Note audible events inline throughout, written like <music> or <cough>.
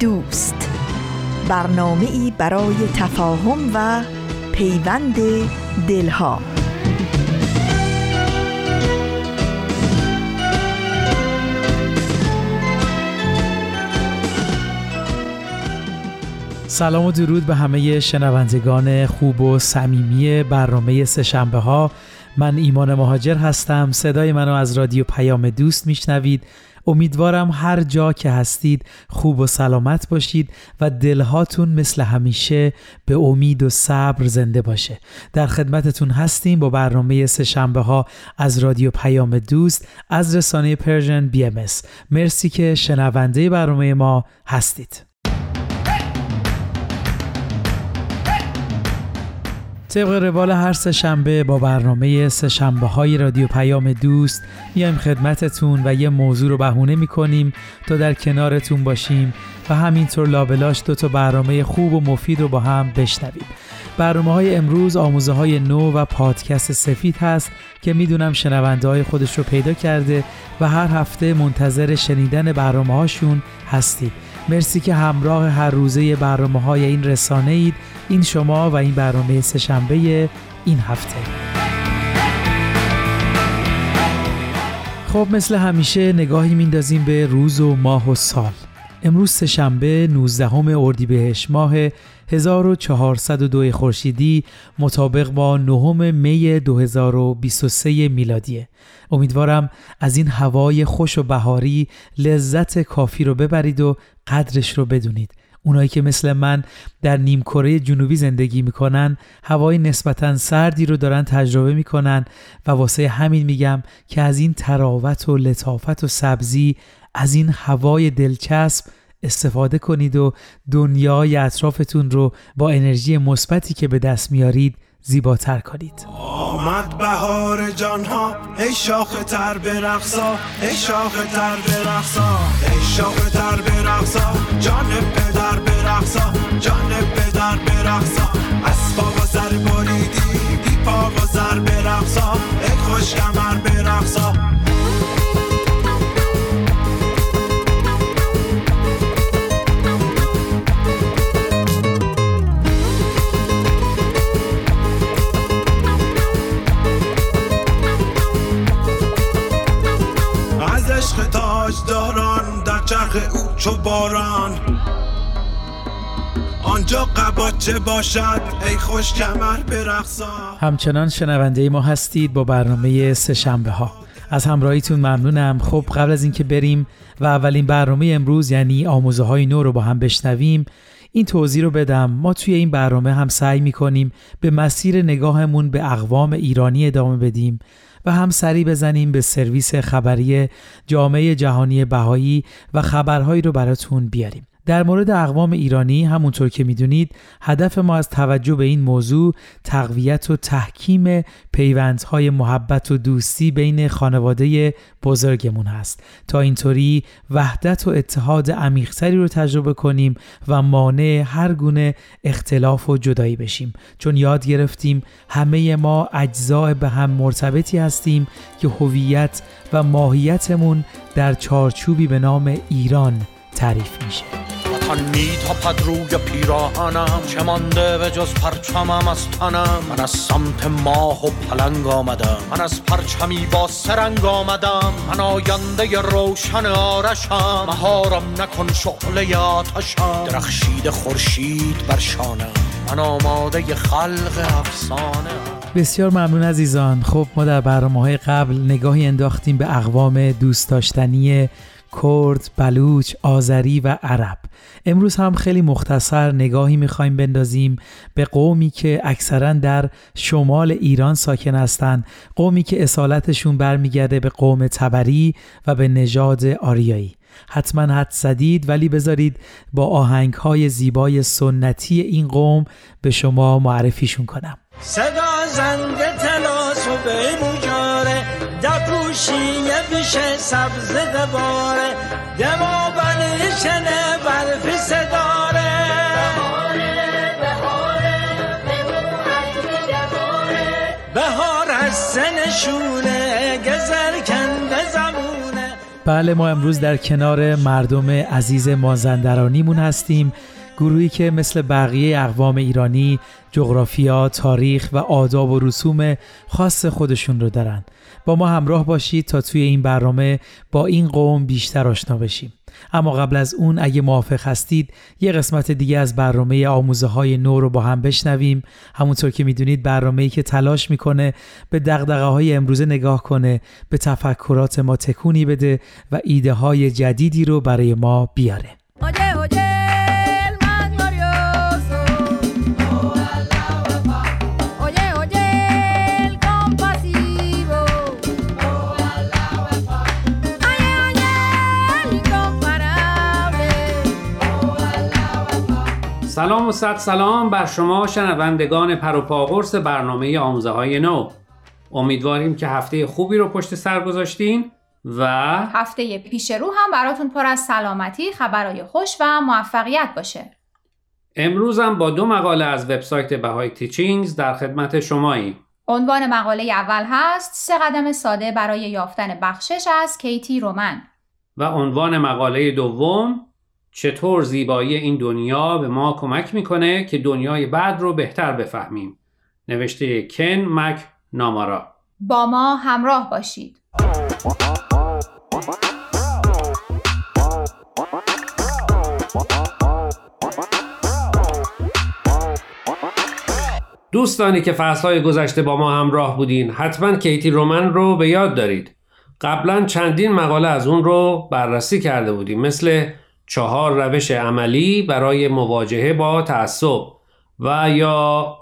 دوست. برنامه ای برای تفاهم و پیوند دلها. سلام و درود به همه شنوندگان خوب و صمیمی برنامه سهشنبه ها. من ایمان مهاجر هستم. صدای منو از رادیو پیام دوست میشنوید. امیدوارم هر جا که هستید خوب و سلامت باشید و دلهاتون مثل همیشه به امید و صبر زنده باشه. در خدمتتون هستیم با برنامه سه ها از رادیو پیام دوست از رسانه Persian BMS مرسی که شنونده برنامه ما هستید. طبق روال هر سه شنبه با برنامه سه شنبه های رادیو پیام دوست میایم خدمتتون و یه موضوع رو بهونه می‌کنیم تا در کنارتون باشیم و همینطور لابلاش دو تا برنامه خوب و مفید رو با هم بشنویم. برنامه های امروز آموزه های نو و پادکست سفید هست که می‌دونم شنونده های خودش رو پیدا کرده و هر هفته منتظر شنیدن برنامه هاشون هستید. مرسی که همراه هر روزه برنامه های این رسانه اید. این شما و این برنامه سهشنبه این هفته. خب مثل همیشه نگاهی میندازیم به روز و ماه و سال. امروز سهشنبه 19 اردیبهشت ماه 1402 خورشیدی مطابق با نهم می 2023 میلادیه. امیدوارم از این هوای خوش و بهاری لذت کافی رو ببرید و قدرش رو بدونید. اونایی که مثل من در نیم کره جنوبی زندگی می‌کنن هوای نسبتا سردی رو دارن تجربه می‌کنن و واسه همین میگم که از این تراوت و لطافت و سبزی از این هوای دلچسب استفاده کنید و دنیای اطرافتون رو با انرژی مثبتی که به دست میارید زیباتر کنید. آمد بهار جانها ای شاخ تر برقصا ای شاخ تر برقصا ای شاخ تر برقصا جان پدر برقصا جان پدر برقصا از پا و سر بریدی بی پا و سر برقصا ای خوش کمر برقصا داران چو باران. آنجا قباچه باشد؟ ای خوش کمر برقصا. همچنان شنونده ما هستید با برنامه سه شنبه ها. از همراهیتون ممنونم. خب قبل از اینکه بریم و اولین برنامه امروز یعنی آموزه های نو رو با هم بشنویم این توضیح رو بدم. ما توی این برنامه هم سعی می‌کنیم به مسیر نگاهمون به اقوام ایرانی ادامه بدیم. و هم سری بزنیم به سرویس خبری جامعه جهانی بهایی و خبرهایی رو براتون بیاریم. در مورد اقوام ایرانی همونطور که می‌دونید هدف ما از توجه به این موضوع تقویت و تحکیم پیوندهای محبت و دوستی بین خانواده بزرگمون هست. تا اینطوری وحدت و اتحاد عمیقتری رو تجربه کنیم و مانع هر گونه اختلاف و جدایی بشیم. چون یاد گرفتیم همه ما اجزاء به هم مرتبطی هستیم که هویت و ماهیتمون در چارچوبی به نام ایران تعریف میشه. وطن میتاپد روی پیراهنم چه مانده به جز پرچمم از تنم من از سمت ماه و پلنگ آمدم من از پرچمی با سرنگ آمدم من آینده روشن آرشم مهارم نکن شعله آتشم درخشید خورشید بر شانم من آماده خلق افسانه بسیار ممنون عزیزان. خب ما در برنامه های قبل نگاهی انداختیم به اقوام دوست داشتنی کرد، بلوچ، آذری و عرب. امروز هم خیلی مختصر نگاهی می‌خوایم بندازیم به قومی که اکثرا در شمال ایران ساکن هستند قومی که اصالتشون برمیگرده به قوم تبری و به نژاد آریایی. حتما حد زدید ولی بذارید با آهنگ های زیبای سنتی این قوم به شما معرفیشون کنم. صدا زنده تلاس و به دپوشی بیش سبز دباره دما بنشنه برفی صداره بهار از سنشونه گذر کنده زمونه بله ما امروز در کنار مردم عزیز مازندرانیمون هستیم. گروهی که مثل بقیه اقوام ایرانی جغرافیا، تاریخ و آداب و رسوم خاص خودشون رو دارن. با ما همراه باشید تا توی این برنامه با این قوم بیشتر آشنا بشیم. اما قبل از اون اگه موافق هستید یه قسمت دیگه از برنامه آموزه های نو رو با هم بشنویم همونطور که می‌دونید برنامه ای که تلاش می‌کنه به دقدقه های امروزه نگاه کنه به تفکرات ما تکونی بده و ایده های جدیدی رو برای ما بیاره سلام و صد سلام بر شما شنوندگان پروپاقرس برنامه آموزه های نو. امیدواریم که هفته خوبی رو پشت سر گذاشتین و هفته پیش رو هم براتون پر از سلامتی خبرهای خوش و موفقیت باشه. امروز هم با دو مقاله از وبسایت بهای تیچینگز در خدمت شماییم. عنوان مقاله اول هست سه قدم ساده برای یافتن بخشش از کیتی رومن. و عنوان مقاله دوم چطور زیبایی این دنیا به ما کمک می‌کنه که دنیای بعد رو بهتر بفهمیم؟ نوشته کن مک نامارا. با ما همراه باشید. دوستانی که فصلهای گذشته با ما همراه بودین حتما کیتی رومن رو به یاد دارید. قبلا چندین مقاله از اون رو بررسی کرده بودیم مثل چهار روش عملی برای مواجهه با تعصب و یا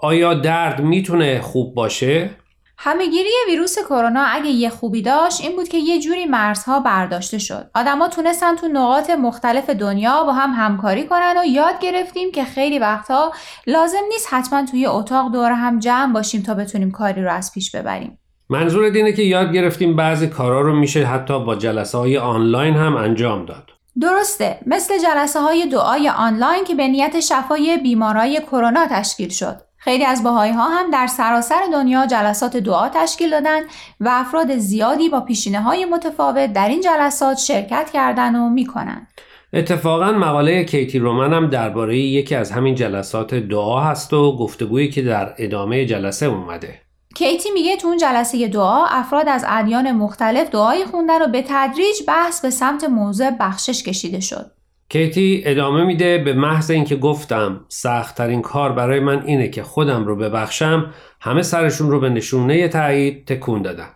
آیا درد می‌تونه خوب باشه؟ همهگیری ویروس کرونا اگه یه خوبی داشت این بود که یه جوری مرزها برداشته شد. آدما تونستن تو نقاط مختلف دنیا با هم همکاری کنن و یاد گرفتیم که خیلی وقتها لازم نیست حتما توی اتاق دور هم جمع باشیم تا بتونیم کاری رو از پیش ببریم. منظور اینه که یاد گرفتیم بعضی کارا رو میشه حتی با جلسه های آنلاین هم انجام داد. درسته مثل جلسه های دعای آنلاین که به نیت شفای بیمارای کرونا تشکیل شد. خیلی از باهایی ها هم در سراسر دنیا جلسات دعا تشکیل دادن و افراد زیادی با پیشینه های متفاوت در این جلسات شرکت کردن و می‌کنن. اتفاقا مقاله کیتی رومن هم درباره یکی از همین جلسات دعا هست و گفتگویی که در ادامه جلسه اومده. کیتی میگه تو اون جلسه دعا افراد از ادیان مختلف دعای خوندن و به تدریج بحث به سمت موضوع بخشش کشیده شد. کیتی ادامه میده به محض اینکه گفتم سختترین کار برای من اینه که خودم رو ببخشم همه سرشون رو به نشونه تایید تکون دادن.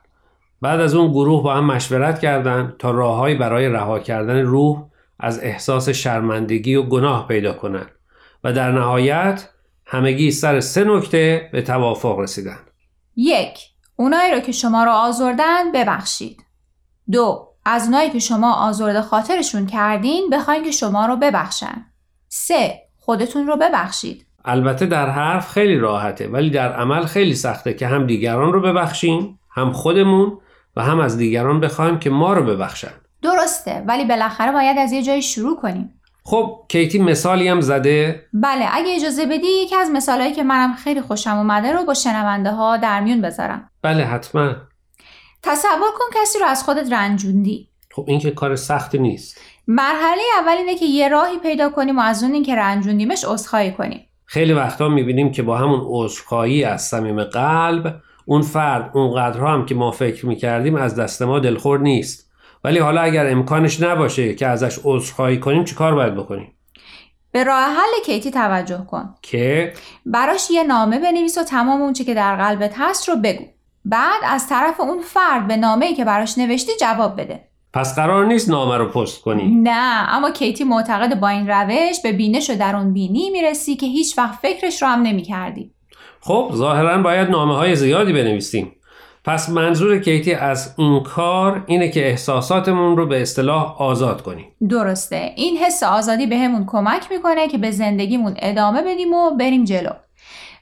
بعد از اون گروه با هم مشورت کردند تا راههایی برای رها کردن روح از احساس شرمندگی و گناه پیدا کنند و در نهایت همگی سر سه نکته به توافق رسیدن. یک اونایی رو که شما رو آزردن ببخشید. دو از اونایی که شما آزرده خاطرشون کردین بخواین که شما رو ببخشن. سه خودتون رو ببخشید. البته در حرف خیلی راحته ولی در عمل خیلی سخته که هم دیگران رو ببخشیم هم خودمون و هم از دیگران بخوایم که ما رو ببخشن. درسته ولی بالاخره باید از یه جایی شروع کنیم. خب کیتی مثالی هم زده؟ بله اگه اجازه بدی یکی از مثالهایی که منم خیلی خوشم اومده رو با شنونده ها در میون بذارم. بله حتما. تصور کن کسی رو از خودت رنجوندی. خب این که کار سختی نیست. مرحله اول اینه که یه راهی پیدا کنیم و از اون اینکه رنجوندیمش عذرخواهی کنیم. خیلی وقتا می‌بینیم که با همون عذرخواهی از صمیم قلب اون فرد اونقدرها هم که ما فکر می‌کردیم از دست ما دلخور نیست. ولی حالا اگر امکانش نباشه که ازش عذرخواهی کنیم چی کار باید بکنیم؟ به راه حل کیتی توجه کن. که؟ براش یه نامه بنویس و تمام اونچه که در قلبت هست رو بگو. بعد از طرف اون فرد به نامه‌ای که براش نوشتی جواب بده. پس قرار نیست نامه رو پست کنی. نه اما کیتی معتقد با این روش به بینش و درون بینی می‌رسی که هیچ وقت فکرش رو هم نمی‌کردی. خب ظاهرا باید نامه های زیادی بنویسیم. پس منظور کیتی از این کار اینه که احساساتمون رو به اصطلاح آزاد کنیم. درسته. این حس آزادی بهمون کمک می‌کنه که به زندگیمون ادامه بدیم و بریم جلو.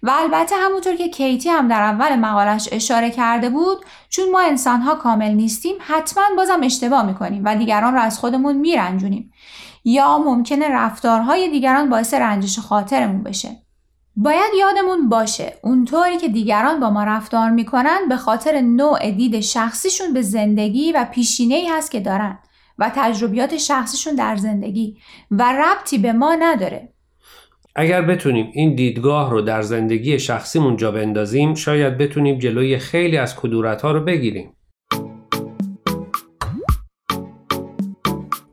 و البته همونطور که کیتی هم در اول مقالش اشاره کرده بود چون ما انسانها کامل نیستیم حتما بازم اشتباه می‌کنیم و دیگران رو از خودمون میرنجونیم. یا ممکنه رفتارهای دیگران باعث رنجش خاطرمون بشه. باید یادمون باشه اونطوری که دیگران با ما رفتار می‌کنن به خاطر نوع دید شخصیشون به زندگی و پیشینه ای هست که دارن و تجربیات شخصیشون در زندگی و ربطی به ما نداره. اگر بتونیم این دیدگاه رو در زندگی شخصیمون جا بندازیم شاید بتونیم جلوی خیلی از کدورت ها رو بگیریم.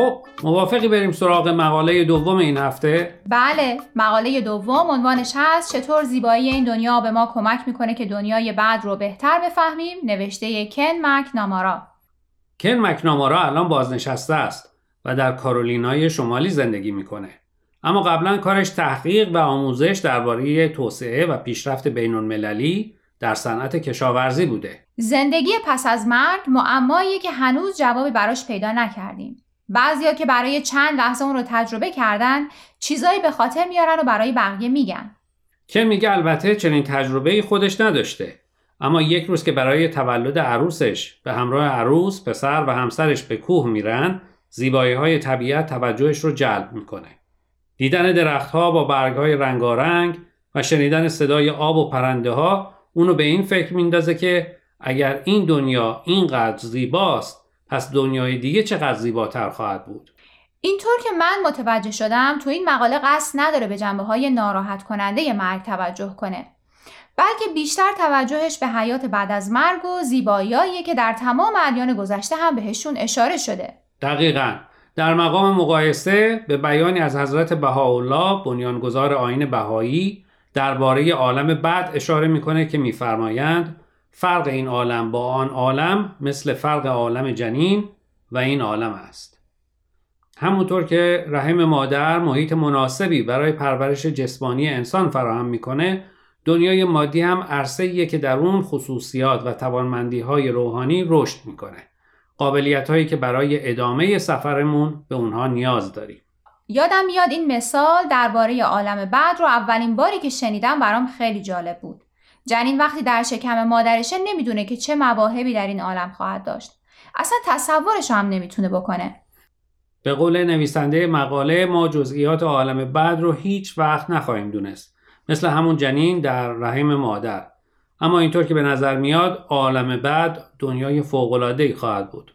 خب موافقی بریم سراغ مقاله دوم این هفته؟ بله مقاله دوم عنوانش هست چطور زیبایی این دنیا به ما کمک می‌کنه که دنیای بعد رو بهتر بفهمیم؟ نوشته کن مکنامارا. کن مکنامارا الان بازنشسته است و در کارولینای شمالی زندگی می‌کنه. اما قبلا کارش تحقیق و آموزش درباره توسعه و پیشرفت بین المللی در صنعت کشاورزی بوده. زندگی پس از مرگ معمایی که هنوز جوابی براش پیدا نکردیم. بعضیا که برای چند لحظه اون رو تجربه کردن چیزایی به خاطر میارن و برای بقیه میگن. کن میگه البته چنین تجربه خودش نداشته. اما یک روز که برای تولد عروسش به همراه عروس پسر و همسرش به کوه میرن زیبایی های طبیعت توجهش رو جلب می‌کنه. دیدن درختها با برگ های رنگارنگ و شنیدن صدای آب و پرنده ها اونو به این فکر میندازه که اگر این دنیا اینقدر زیباست پس دنیای دیگه چقدر زیباتر خواهد بود؟ اینطور که من متوجه شدم تو این مقاله قصد نداره به جنبه های ناراحت کننده مرگ توجه کنه بلکه بیشتر توجهش به حیات بعد از مرگ و زیباییایی که در تمام ادیان گذشته هم بهشون اشاره شده. دقیقا. در مقام مقایسه به بیانی از حضرت بهاءالله بنیانگذار آین بهایی درباره عالم بعد اشاره می‌کنه که میفرمایند فرق این عالم با آن عالم مثل فرق عالم جنین و این عالم است. همونطور که رحم مادر محیط مناسبی برای پرورش جسمانی انسان فراهم می‌کنه دنیای مادی هم عرصه که در اون خصوصیات و توانمندی های روحانی رشد می‌کنه. قابلیت هایی که برای ادامه سفرمون به اونها نیاز داریم. یادم میاد این مثال درباره عالم بعد رو اولین باری که شنیدم برام خیلی جالب بود. جنین وقتی در شکم مادرشه نمی‌دونه که چه مواهبی در این عالم خواهد داشت. اصلا تصورش هم نمی‌تونه بکنه. به قول نویسنده مقاله ما جزئیات عالم بعد رو هیچ وقت نخواهیم دونست. مثل همون جنین در رحم مادر. اما اینطور که به نظر میاد عالم بعد دنیای فوق‌العاده‌ای خواهد بود.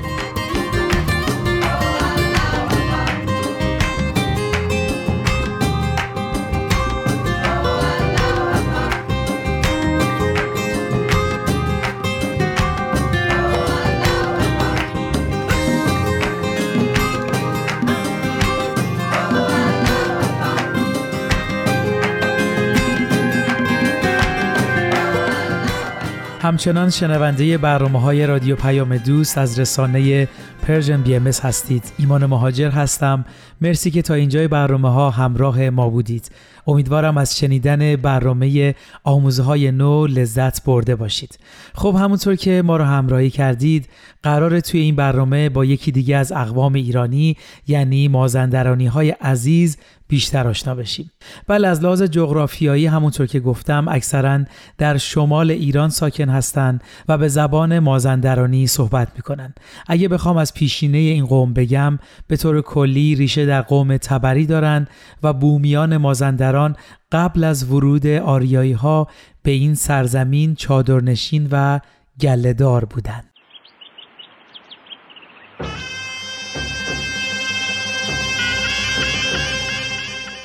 همچنان شنونده برنامه های رادیو پیام دوست از رسانه Persian BMS هستید. ایمان مهاجر هستم. مرسی که تا اینجای برنامه ها همراه ما بودید. امیدوارم از شنیدن برنامه آموزه های نو لذت برده باشید. خب همونطور که ما رو همراهی کردید قرار توی این برنامه با یکی دیگه از اقوام ایرانی یعنی مازندرانی های عزیز بیشتر آشنا بشیم. بله از لحاظ جغرافیایی همونطور که گفتم اکثرا در شمال ایران ساکن هستند و به زبان مازندرانی صحبت می‌کنن اگه بخوام از پیشینه این قوم بگم به طور کلی ریشه در قوم تبری دارند و بومیان مازندران قبل از ورود آریایی ها به این سرزمین چادرنشین و گلهدار بودند.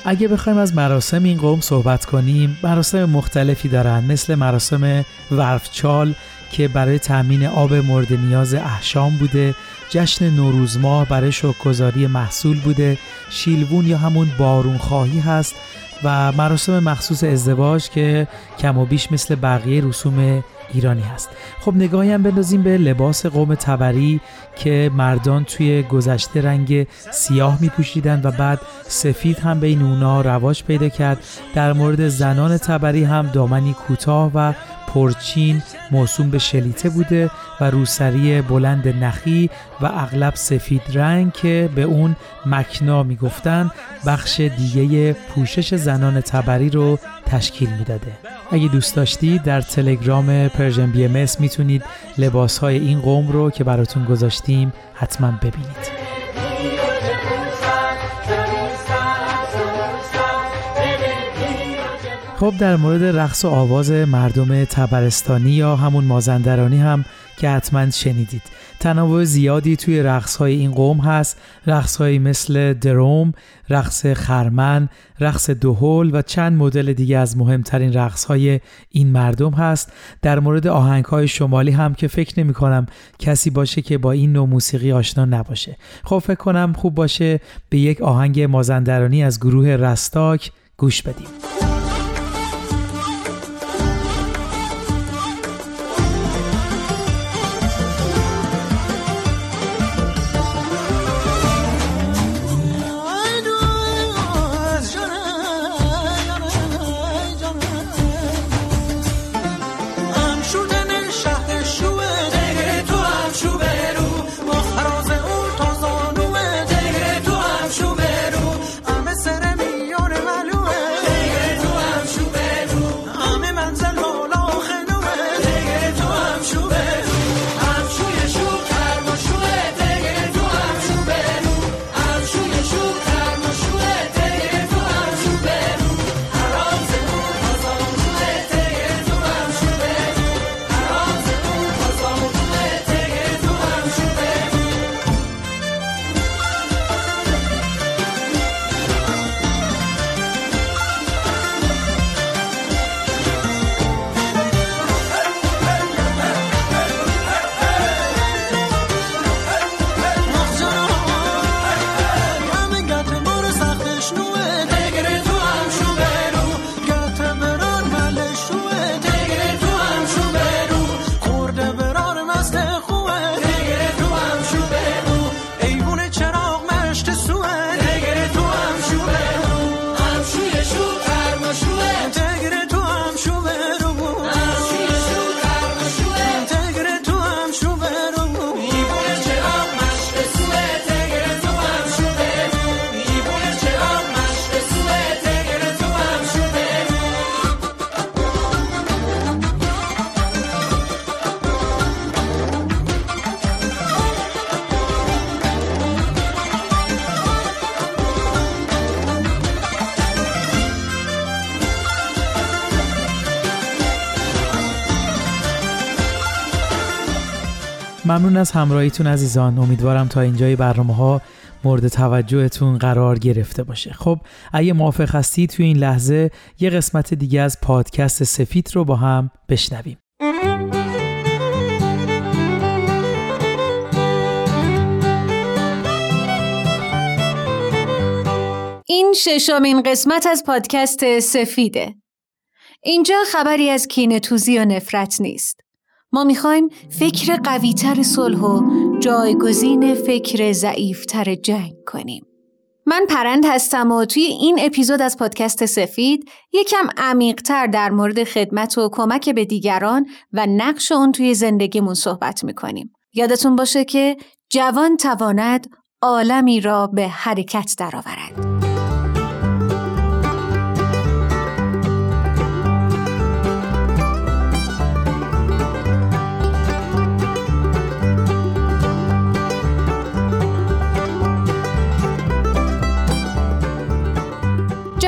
اگه بخوایم از مراسم این قوم صحبت کنیم مراسم مختلفی دارن مثل مراسم ورفچال که برای تأمین آب مورد نیاز احشام بوده جشن نوروز ماه برای شکرگزاری محصول بوده شیلوون یا همون بارون خواهی هست و مراسم مخصوص ازدواج که کم و بیش مثل بقیه رسوم ایرانی هست. خب نگاهی هم بندازیم به لباس قوم تبری که مردان توی گذشته رنگ سیاه می پوشیدن و بعد سفید هم بین اونا رواج پیدا کرد. در مورد زنان تبری هم دامنی کوتاه و پرچین موسوم به شلیته بوده و روسری بلند نخی و اغلب سفید رنگ که به اون مکنا می‌گفتن بخش دیگه پوشش زنان تبری رو تشکیل می‌داده. اگه دوست داشتید در تلگرام Persian BMS می‌تونید لباس های این قوم رو که براتون گذاشتیم حتما ببینید. خب در مورد رقص و آواز مردم تبرستانی یا همون مازندرانی هم که حتما شنیدید. تنوع زیادی توی رقص های این قوم هست. رقص مثل دروم، رقص خرمن، رقص دوهل و چند مدل دیگه از مهمترین رقص های این مردم هست. در مورد آهنگ های شمالی هم که فکر نمی کنم کسی باشه که با این نوع موسیقی آشنا نباشه. خب فکر کنم خوب باشه به یک آهنگ مازندرانی از گروه رستاک گوش بدیم. ممنون از همراهیتون عزیزان امیدوارم تا اینجای برنامه ها مورد توجهتون قرار گرفته باشه خب اگه موافق هستید توی این لحظه یه قسمت دیگه از پادکست سفید رو با هم بشنویم این ششمین قسمت از پادکست سفیده. اینجا خبری از کینتوزی و نفرت نیست. ما می‌خوایم فکر قویتر صلح و جایگزین فکر ضعیفتر جنگ کنیم. من پرند هستم و توی این اپیزود از پادکست سفید یکم عمیقتر در مورد خدمت و کمک به دیگران و نقش اون توی زندگیمون صحبت می‌کنیم. یادتون باشه که جوان تواند عالمی را به حرکت درآورد.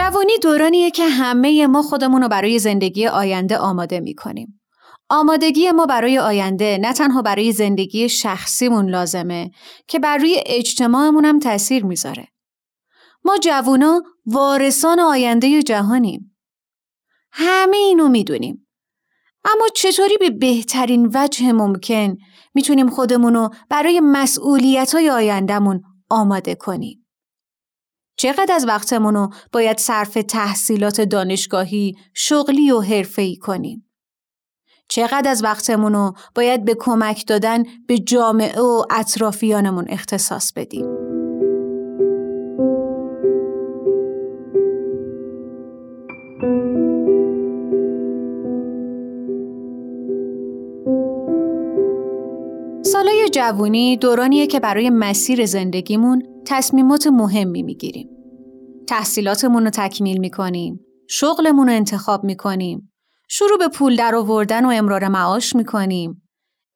جوانی دورانیه که همه ما خودمون رو برای زندگی آینده آماده می کنیم. آمادگی ما برای آینده نه تنها برای زندگی شخصیمون لازمه که بر روی اجتماعمون هم تأثیر می‌ذاره. ما جوونا وارثان آینده جهانیم. همه اینو می‌دونیم. اما چطوری به بهترین وجه ممکن می‌تونیم خودمونو برای مسئولیت های آیندهمون آماده کنیم؟ چقدر از وقتمون رو باید صرف تحصیلات دانشگاهی، شغلی و حرفه‌ای کنیم؟ چقدر از وقتمون رو باید به کمک دادن به جامعه و اطرافیانمون اختصاص بدیم؟ سالای جوونی دورانیه که برای مسیر زندگیمون تصمیمات مهمی می‌گیریم. تحصیلاتمون رو تکمیل می‌کنیم. شغلمون رو انتخاب می‌کنیم. شروع به پول در آوردن و امرار معاش می‌کنیم.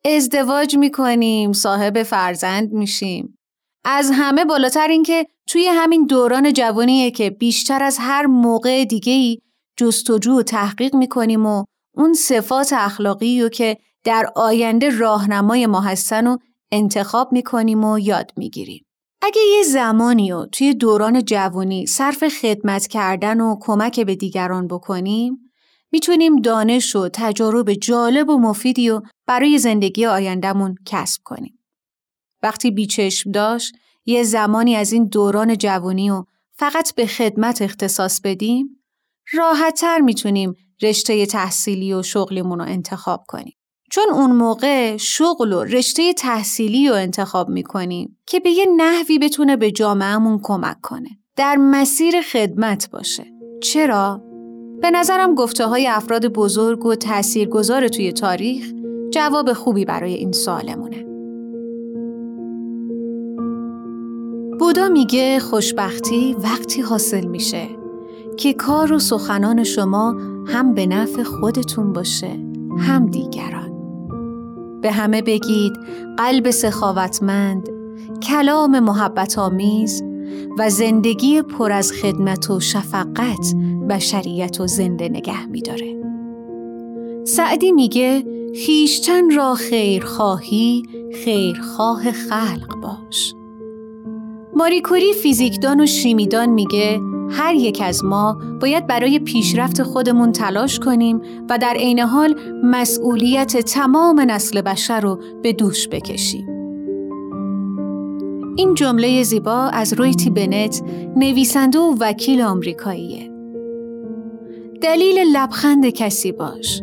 ازدواج می‌کنیم. صاحب فرزند میشیم. از همه بالاتر این که توی همین دوران جوانیه که بیشتر از هر موقع دیگهی جستجو و تحقیق می‌کنیم و اون صفات اخلاقی رو که در آینده راهنمای ما هستن و انتخاب می‌کنیم و یاد می‌گیریم. اگه یه زمانی رو توی دوران جوانی صرف خدمت کردن و کمک به دیگران بکنیم می‌تونیم دانش و تجارب جالب و مفیدی و برای زندگی آیندهمون کسب کنیم. وقتی بیچشم داشت یه زمانی از این دوران جوانی و فقط به خدمت اختصاص بدیم راحتتر می‌تونیم رشته تحصیلی و شغلیمون رو انتخاب کنیم. چون اون موقع شغل و رشته تحصیلی رو انتخاب می‌کنیم که به یه نحوی بتونه به جامعهمون کمک کنه. در مسیر خدمت باشه. چرا؟ به نظرم گفته های افراد بزرگ و تاثیرگذار توی تاریخ جواب خوبی برای این سوالمونه. بودا میگه خوشبختی وقتی حاصل میشه که کار و سخنان شما هم به نفع خودتون باشه هم دیگران. به همه بگید قلب سخاوتمند، کلام محبت آمیز و زندگی پر از خدمت و شفقت بشریت و زنده نگه میداره. سعدی میگه خیشتن را خیرخواهی خیرخواه خلق باش. ماریکوری فیزیکدان و شیمیدان میگه هر یک از ما باید برای پیشرفت خودمون تلاش کنیم و در عین حال مسئولیت تمام نسل بشر رو به دوش بکشیم. این جمله زیبا از رویتی بنت نویسنده و وکیل آمریکاییه. دلیل لبخند کسی باش.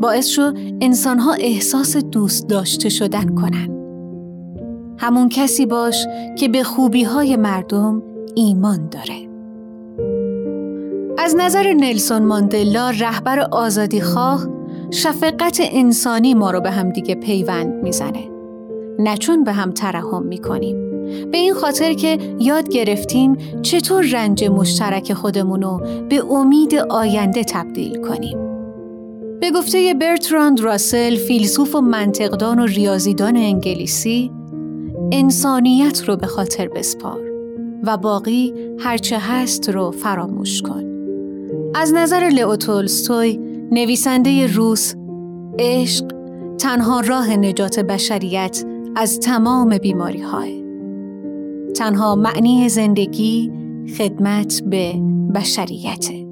باعث شو انسانها احساس دوست داشته شدن کنن. همون کسی باش که به خوبی های مردم ایمان داره. از نظر نلسون ماندلا رهبر آزادی خواه شفقت انسانی ما رو به هم دیگه پیوند می‌زنه. نه چون به هم ترحم می‌کنیم. به این خاطر که یاد گرفتیم چطور رنج مشترک خودمونو به امید آینده تبدیل کنیم. به گفته برتراند راسل فیلسوف و منطقدان و ریاضیدان انگلیسی انسانیت رو به خاطر بسپار و باقی هرچه هست رو فراموش کن. از نظر لئو تولستوی نویسنده روس عشق تنها راه نجات بشریت از تمام بیماری های. تنها معنی زندگی خدمت به بشریته.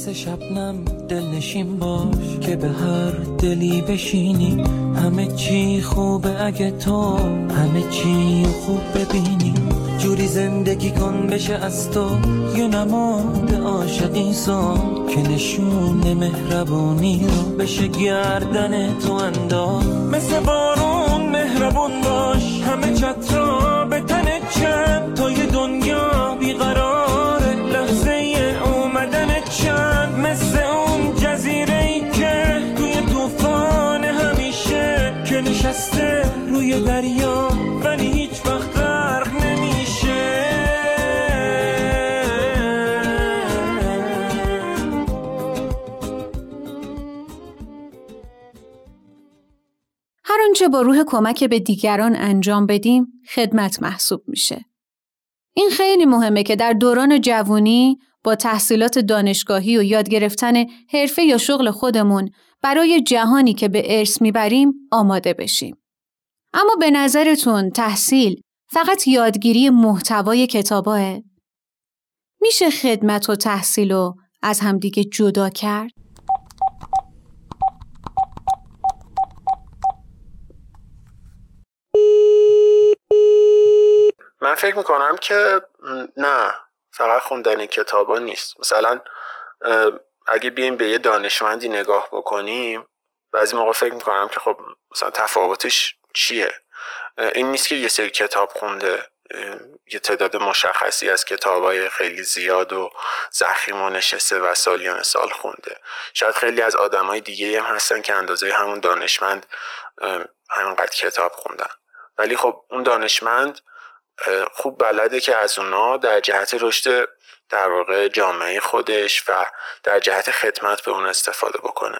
مثل شبنم دلنشین باش که به هر دلی بشینی. همه چی خوبه اگه تو همه چی خوب ببینی. جوری زندگی کن بشه از تو یه نماد عاشقی سا که نشون مهربونی رو بشه گردن تو انداز. مثل بارون مهربون باش همه چترا به تن چند. تا یه دنیا آنچه با روح کمک به دیگران انجام بدیم خدمت محسوب میشه. این خیلی مهمه که در دوران جوانی با تحصیلات دانشگاهی و یاد گرفتن حرفه یا شغل خودمون برای جهانی که به ارث می‌بریم آماده بشیم. اما به نظرتون تحصیل فقط یادگیری محتوای کتاباه؟ میشه خدمت و تحصیل رو از همدیگه جدا کرد؟ من فکر می‌کنم که نه فقط خوندن کتابا نیست. مثلا اگه بیایم به یه دانشمندی نگاه بکنیم بعضی موقع فکر می‌کنم که خب مثلا تفاوتش چیه؟ این نیست که یه سری کتاب خونده یه تعداد مشخصی از کتاب های خیلی زیاد و زخیم و نشسته و سالیان سال خونده. شاید خیلی از آدم های دیگه هم هستن که اندازه همون دانشمند همینقدر کتاب خوندن. ولی خب اون دانشمند خوب بلده که از اونا در جهت رشد در واقع جامعه خودش و در جهت خدمت به اون استفاده بکنه.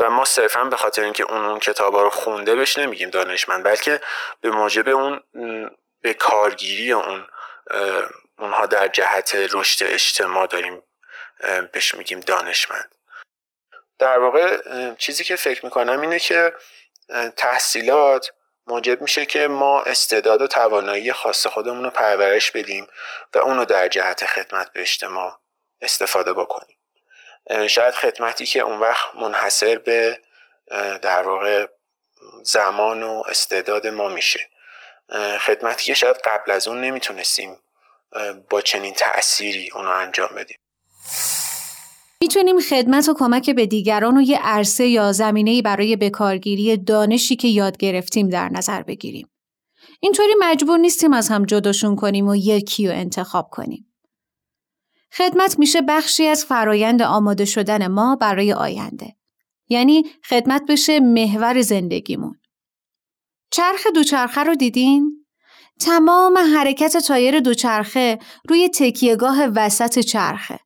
و ما صرفا به خاطر اینکه اون اون کتابا رو خونده بهش نمیگیم دانشمند بلکه به موجب اون به کارگیری اون اونها در جهت رشد اجتماع داریم بهش میگیم دانشمند. در واقع چیزی که فکر می‌کنم اینه که تحصیلات موجب میشه که ما استعداد و توانایی خاص خودمون رو پرورش بدیم و اونو در جهت خدمت به اجتماع استفاده بکنیم. شاید خدمتی که اون وقت منحصر به در واقع زمان و استعداد ما میشه. خدمتی که شاید قبل از اون نمی‌تونستیم با چنین تأثیری اونو انجام بدیم. می‌تونیم خدمت و کمک به دیگران و یه عرصه یا زمینه‌ای برای بکارگیری دانشی که یاد گرفتیم در نظر بگیریم. اینطوری مجبور نیستیم از هم جداشون کنیم و یکی رو انتخاب کنیم. خدمت میشه بخشی از فرایند آماده شدن ما برای آینده. یعنی خدمت بشه محور زندگیمون. چرخ دوچرخه رو دیدین؟ تمام حرکت تایر دوچرخه روی تکیهگاه وسط چرخه.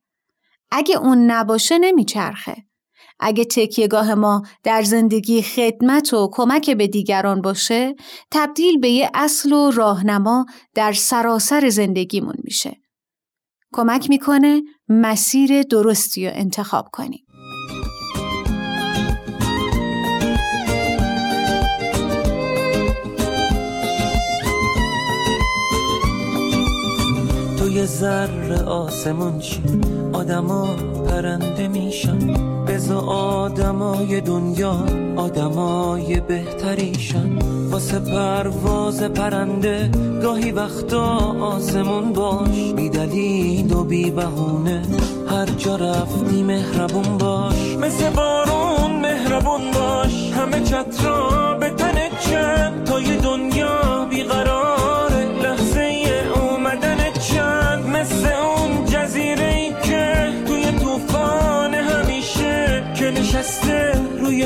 اگه اون نباشه نمیچرخه. اگه تکیهگاه ما در زندگی خدمت و کمک به دیگران باشه تبدیل به یه اصل و راهنما در سراسر زندگیمون میشه. کمک می‌کنه مسیر درستی رو انتخاب کنیم. توی ذره آسمون شی آدما پرنده میشن. بزا آدمای دنیا آدمای بهتریشن. واسه پرواز پرنده گاهی وقتا آسمون باش. بی دلیل و بی بهونه هر جا رفتی مهربون باش. مثل بارون مهربون باش. همه چترا به تن چند تا یه دنیا بیقراره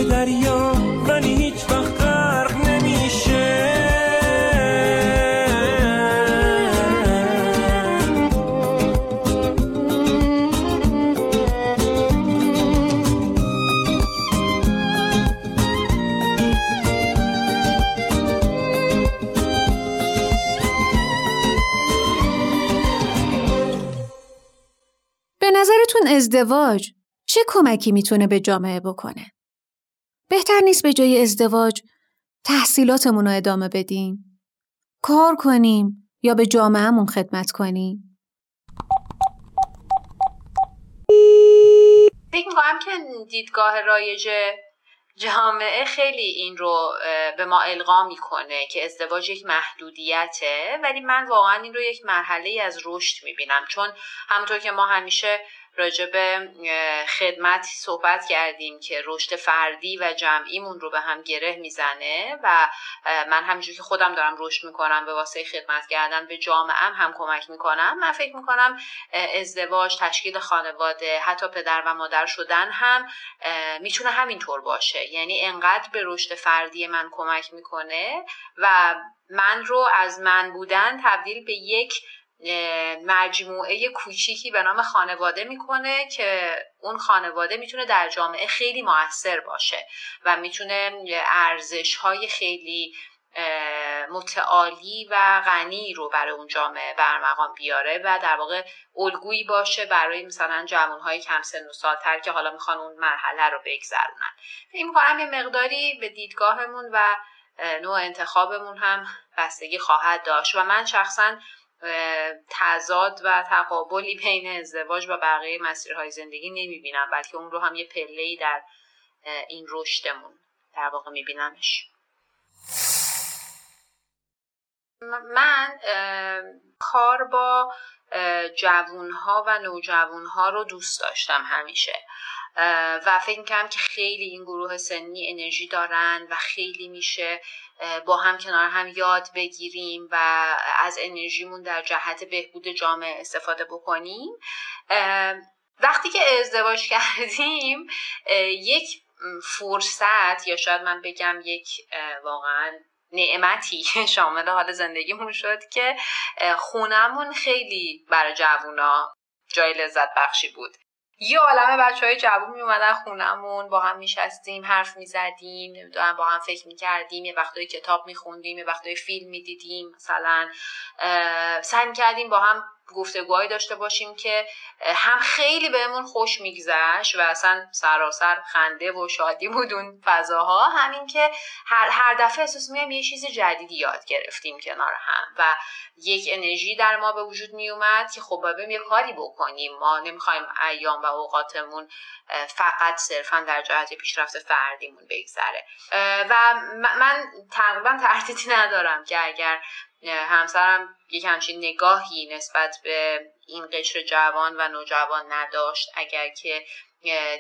دریا ولی هیچ وقت غرق نمیشه به نظرتون ازدواج چه کمکی می‌تونه به جامعه بکنه؟ بهتر نیست به جای ازدواج تحصیلاتمون رو ادامه بدیم؟ کار کنیم یا به جامعهمون خدمت کنیم؟ فکر می‌کنم که دیدگاه رایج جامعه خیلی این رو به ما القا می‌کنه که ازدواج یک محدودیته ولی من واقعا این رو یک مرحله از رشد می‌بینم چون همونطور که ما همیشه راجع به خدمت صحبت کردیم که رشد فردی و جمعیمون رو به هم گره می‌زنه و من همینجور که خودم دارم رشد می‌کنم به واسه خدمت کردن به جامعه هم, هم کمک می‌کنم. من فکر می‌کنم ازدواج تشکیل خانواده حتی پدر و مادر شدن هم می‌تونه همینطور باشه. یعنی انقدر به رشد فردی من کمک می‌کنه و من رو از من بودن تبدیل به یک مجموعه کوچیکی به نام خانواده می‌کنه که اون خانواده می‌تونه در جامعه خیلی موثر باشه و می‌تونه ارزش های خیلی متعالی و غنی رو برای اون جامعه برمقام بیاره و در واقع الگویی باشه برای مثلا جوانهای کم سن و سالتر که حالا می‌خوان اون مرحله رو بگذرونن. فکر می‌کنم یه مقداری به دیدگاهمون و نوع انتخابمون هم بستگی خواهد داشت و من شخصا تضاد و تقابلی بین ازدواج و بقیه مسیرهای زندگی نمی‌بینم بلکه اون رو هم یه پله در این رشدمون در واقع میبینمش. من کار با جوونها و نوجوونها رو دوست داشتم همیشه. و فکر می‌کنم که خیلی این گروه سنی انرژی دارن و خیلی میشه با هم کنار هم یاد بگیریم و از انرژیمون در جهت بهبود جامعه استفاده بکنیم. وقتی که ازدواج <laughs> کردیم یک فرصت یا شاید من بگم یک واقعا نعمتی <laughs> شامل حال زندگیمون شد که خونمون خیلی برای جوونا جای لذت بخشی بود. یه عالم بچه های جوون می اومدن خونمون با هم میشستیم حرف می‌زدیم نمی‌دونم با هم فکر می‌کردیم یه وقتایی کتاب میخوندیم یه وقتایی فیلم می‌دیدیم مثلا سعی کردیم با هم گفتگوهایی داشته باشیم که هم خیلی بهمون خوش میگذشت و اصلا سراسر خنده و شادی بود اون فضاها. همین که هر, هر دفعه احساس میگم یه چیز جدیدی یاد گرفتیم کنار هم و یک انرژی در ما به وجود میومد که خب باید یه کاری بکنیم. ما نمی‌خوایم ایام و اوقاتمون فقط صرفا در جهت پیشرفت فردیمون بگذره. و من تقریبا تردیدی ندارم که اگر همسرم یک همچین نگاهی نسبت به این قشر جوان و نوجوان نداشت. اگر که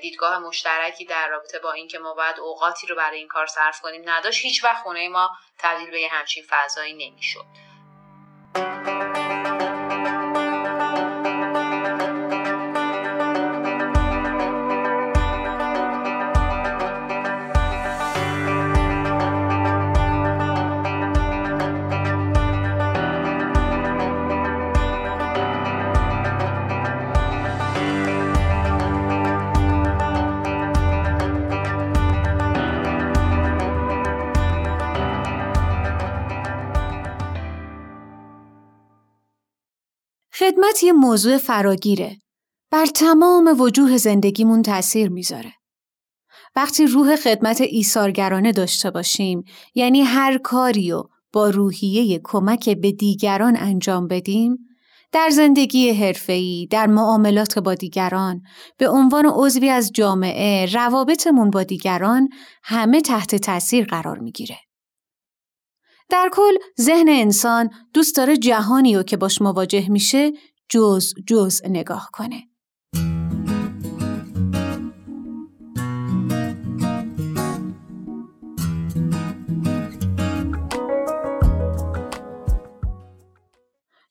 دیدگاه مشترکی در رابطه با اینکه ما باید اوقاتی رو برای این کار صرف کنیم نداشت هیچ وقت خونه ما تبدیل به یه همچین فضایی نمی‌شد. خدمت یه موضوع فراگیره. بر تمام وجوه زندگیمون تأثیر می‌ذاره. وقتی روح خدمت ایثارگرانه داشته باشیم یعنی هر کاری رو با روحیه کمک به دیگران انجام بدیم در زندگی حرفه‌ای، در معاملات با دیگران، به عنوان عضوی از جامعه، روابطمون با دیگران همه تحت تاثیر قرار می‌گیره. در کل ذهن انسان دوست داره جهانی رو که باش مواجه میشه جز جز نگاه کنه.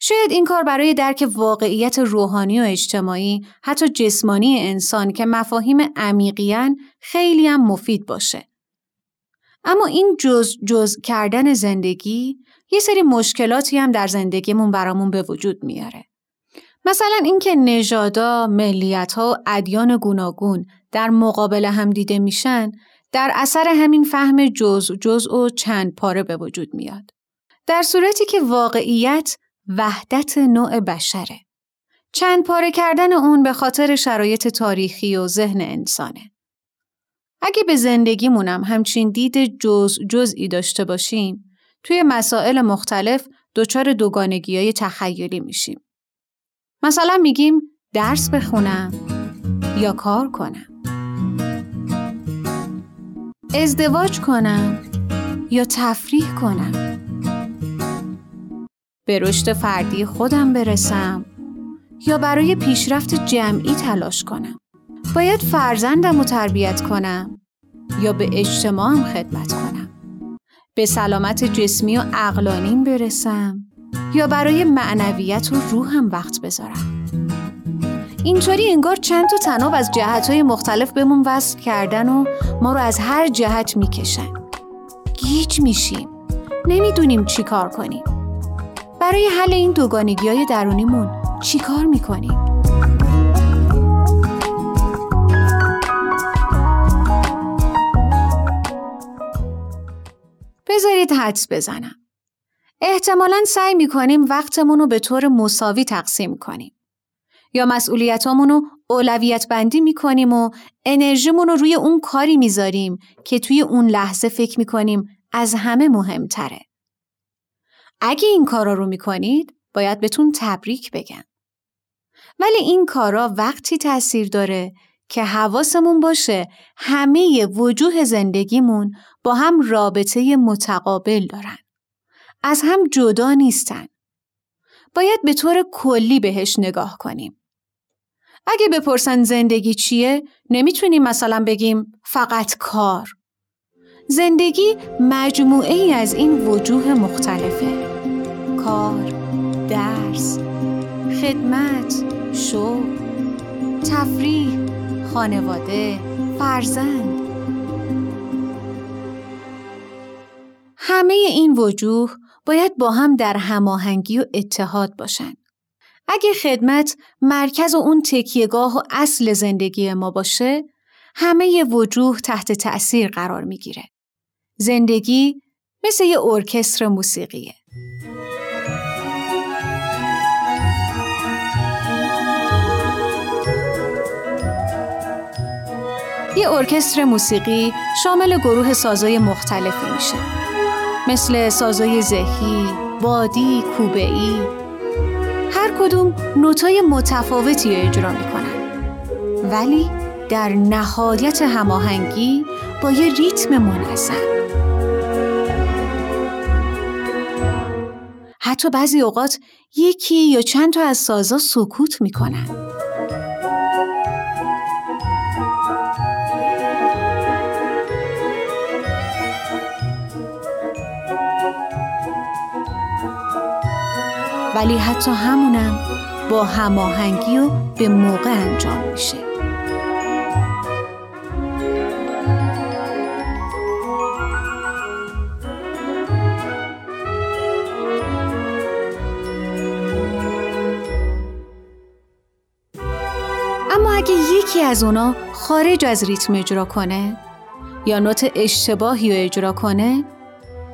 شاید این کار برای درک واقعیت روحانی و اجتماعی حتی جسمانی انسان که مفاهیم عمیقیان خیلی هم مفید باشه. اما این جز جز کردن زندگی یه سری مشکلاتی هم در زندگیمون برامون به وجود میاره. مثلا اینکه نژادا، ملیت‌ها و ادیان گوناگون در مقابل هم دیده میشن در اثر همین فهم جز جز و چند پاره به وجود میاد. در صورتی که واقعیت وحدت نوع بشره. چند پاره کردن اون به خاطر شرایط تاریخی و ذهن انسانه. اگه به زندگیمونم همچین دید جز جزئی داشته باشیم، توی مسائل مختلف دچار دوگانگی های تخیلی میشیم. مثلا میگیم درس بخونم یا کار کنم. ازدواج کنم یا تفریح کنم. به رشد فردی خودم برسم یا برای پیشرفت جمعی تلاش کنم. باید فرزندم رو تربیت کنم یا به اجتماعم خدمت کنم. به سلامت جسمی و عقلانیم برسم یا برای معنویت و روحم وقت بذارم. اینطوری انگار چند تا تناب از جهتهای مختلف بهمون وصل کردن و ما رو از هر جهت می‌کشن. گیج میشیم. نمی‌دونیم چی کار کنیم. برای حل این دوگانگی های درونیمون چی کار می‌کنیم؟ بذارید حدس بزنم. احتمالا سعی می‌کنیم وقتمون رو به طور مساوی تقسیم کنیم. یا مسئولیتامون رو اولویت بندی می‌کنیم و انرژیمون رو روی اون کاری می‌ذاریم که توی اون لحظه فکر می‌کنیم از همه مهمتره. اگه این کارا رو می‌کنید باید بهتون تبریک بگم. ولی این کارا وقتی تاثیر داره که حواسمون باشه همه وجوه زندگیمون با هم رابطه متقابل دارن. از هم جدا نیستن. باید به طور کلی بهش نگاه کنیم. اگه بپرسن زندگی چیه نمی‌تونیم مثلا بگیم فقط کار. زندگی مجموعه ای از این وجوه مختلفه. کار، درس، خدمت، شغل، تفریح، خانواده، فرزند. همه این وجوه باید با هم در هماهنگی و اتحاد باشند. اگه خدمت مرکز و اون تکیهگاه و اصل زندگی ما باشه، همه وجوه تحت تأثیر قرار می‌گیره. زندگی مثل یه ارکستر موسیقیه. یه ارکستر موسیقی شامل گروه سازای مختلفی میشه مثل سازای زهی، بادی، کوبه‌ای. هر کدوم نوتای متفاوتی اجرا می‌کنن. ولی در نهایت هماهنگی با یه ریتم منظم. حتی بعضی اوقات یکی یا چند تا از سازا سکوت می‌کنن. ولی حتی همونم با هماهنگی و به موقع انجام میشه. اما اگه یکی از اونا خارج از ریتم اجرا کنه یا نوت اشتباهی رو اجرا کنه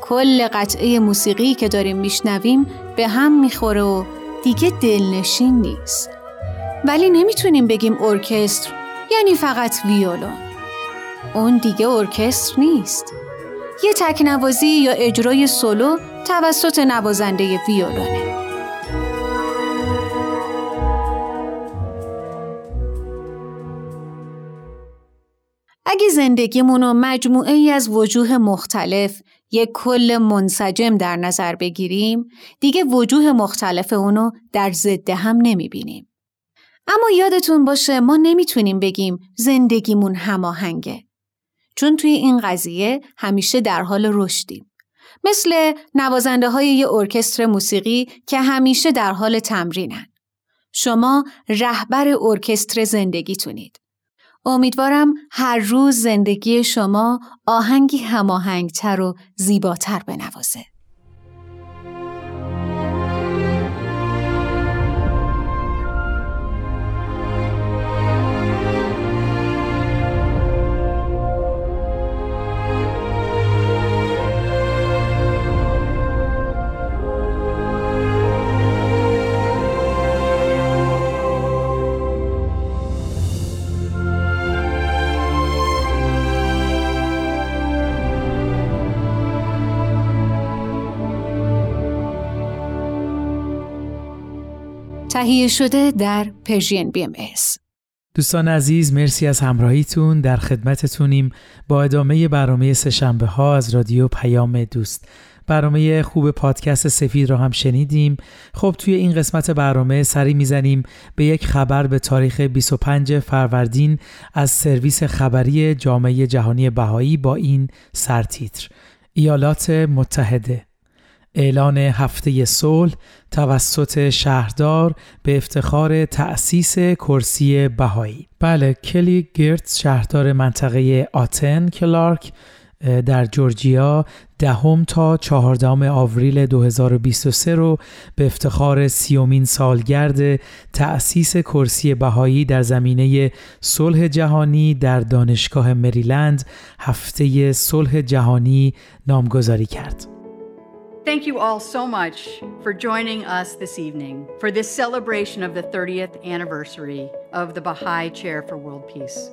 کل قطعه موسیقی که داریم میشنویم به هم می‌خوره و دیگه دلنشین نیست. ولی نمی‌تونیم بگیم ارکستر یعنی فقط ویولون. اون دیگه ارکستر نیست. یه تکنوازی یا اجرای سولو توسط نوازنده ویولونه. اگه زندگیمون رو مجموعه ای از وجوه مختلف یک کل منسجم در نظر بگیریم دیگه وجوه مختلف اونو در ضد هم نمی‌بینیم. اما یادتون باشه ما نمی‌تونیم بگیم زندگیمون هماهنگه. چون توی این قضیه همیشه در حال رشدیم. مثل نوازنده های یه ارکستر موسیقی که همیشه در حال تمرینن. شما رهبر ارکستر زندگیتونید. امیدوارم هر روز زندگی شما آهنگی هماهنگتر و زیباتر بنوازه. تهیه شده در Persian BMS. دوستان عزیز مرسی از همراهیتون. در خدمتتونیم با ادامه برنامه سه شنبه ها از رادیو پیام دوست. برنامه خوب پادکست سفید را هم شنیدیم. خب توی این قسمت برنامه سری می‌زنیم به یک خبر به تاریخ 25 فروردین از سرویس خبری جامعه جهانی بهایی با این سرتیتر. ایالات متحده. اعلان هفته صلح توسط شهردار به افتخار تأسیس کرسی بهایی بله کلی گرت شهردار منطقه آتن کلارک در جورجیا دهم تا چهاردهم آوریل 2023 رو به افتخار سیومین سالگرد تأسیس کرسی بهایی در زمینه صلح جهانی در دانشگاه مریلند هفته صلح جهانی نامگذاری کرد. Thank you all so much for joining us this evening for this celebration of the 30th anniversary of the Baha'i Chair for World Peace.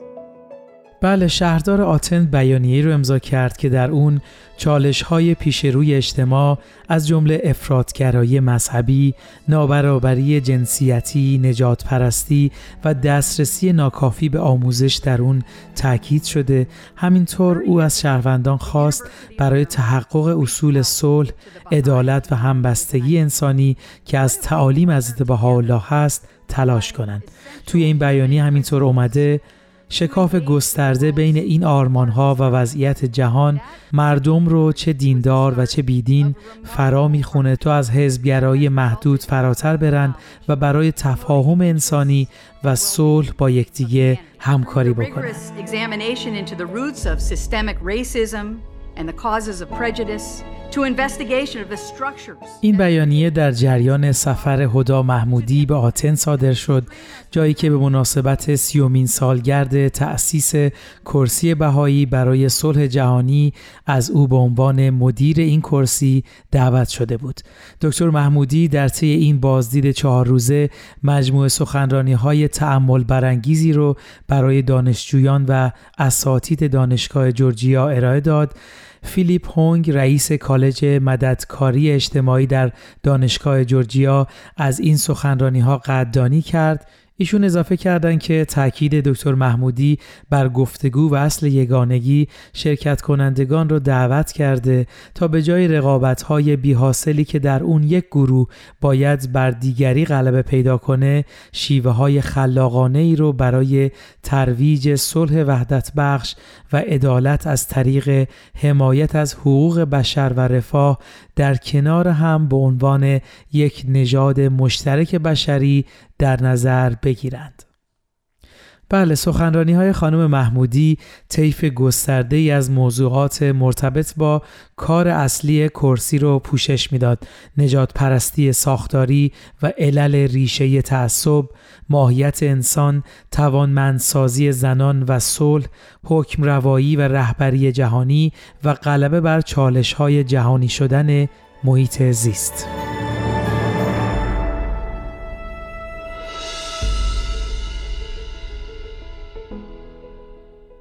بله شهردار آتن بیانیه‌ای رو امضا کرد که در اون چالش های پیش روی اجتماع از جمله افرادگرایی مذهبی، نابرابری جنسیتی، نجات پرستی و دسترسی ناکافی به آموزش در اون تاکید شده. همینطور او از شهروندان خواست برای تحقق اصول صلح، عدالت و همبستگی انسانی که از تعالیم حضرت بهاءالله هست تلاش کنند. توی این بیانیه همینطور اومده شکاف گسترده بین این آرمانها و وضعیت جهان مردم رو چه دیندار و چه بیدین فرا می‌خونه تا از حزبگرایی محدود فراتر برن و برای تفاهم انسانی و صلح با یکدیگه همکاری بکنن. این بیانیه در جریان سفر هدا محمودی به آتن صادر شد جایی که به مناسبت سیومین سالگرد تأسیس کرسی بهایی برای صلح جهانی از او به عنوان مدیر این کرسی دعوت شده بود. دکتر محمودی در طی این بازدید چهار روزه مجموعه سخنرانی های تعمل برانگیزی رو برای دانشجویان و اساتید دانشگاه جورجیا ارائه داد. فیلیپ هونگ رئیس کالج مددکاری اجتماعی در دانشگاه جورجیا از این سخنرانی ها قدردانی کرد ایشون اضافه کردند که تاکید دکتر محمودی بر گفتگو و اصل یگانگی شرکت کنندگان را دعوت کرده تا به جای رقابت های بی حاصلی که در اون یک گروه باید بر دیگری غلبه پیدا کنه شیوه های خلاقانه ای رو برای ترویج صلح وحدت بخش و عدالت از طریق حمایت از حقوق بشر و رفاه در کنار هم به عنوان یک نژاد مشترک بشری در نظر بگیرند. بله سخنرانی های خانم محمودی طیف گسترده ای از موضوعات مرتبط با کار اصلی کرسی رو پوشش می‌داد. نجات پرستی ساختاری و علل ریشه تعصب ماهیت انسان توانمندسازی زنان و صلح حکم روایی و رهبری جهانی و غلبه بر چالش های جهانی شدن محیط زیست.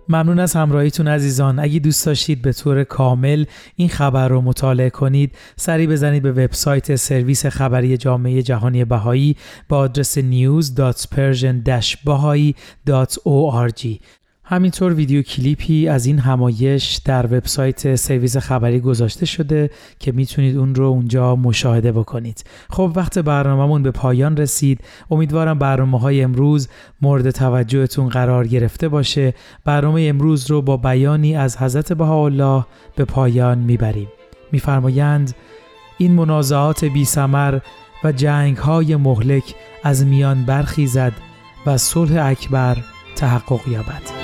ممنون از همراهیتون عزیزان. اگه دوست داشتید به طور کامل این خبر رو مطالعه کنید سری بزنید به وبسایت سرویس خبری جامعه جهانی بهایی با آدرس news.persian-bahai.org همینطور ویدیو کلیپی از این همایش در وبسایت سرویس خبری گذاشته شده که می‌تونید اون رو اونجا مشاهده بکنید. خب وقت برنامهمون به پایان رسید. امیدوارم برنامه های امروز مورد توجهتون قرار گرفته باشه. برنامه امروز رو با بیانی از حضرت بهاءالله به پایان می‌بریم. میفرمایند این منازعات بی سمر و جنگ های مهلک از میان برخیزد و صلح اکبر تحقق یابد.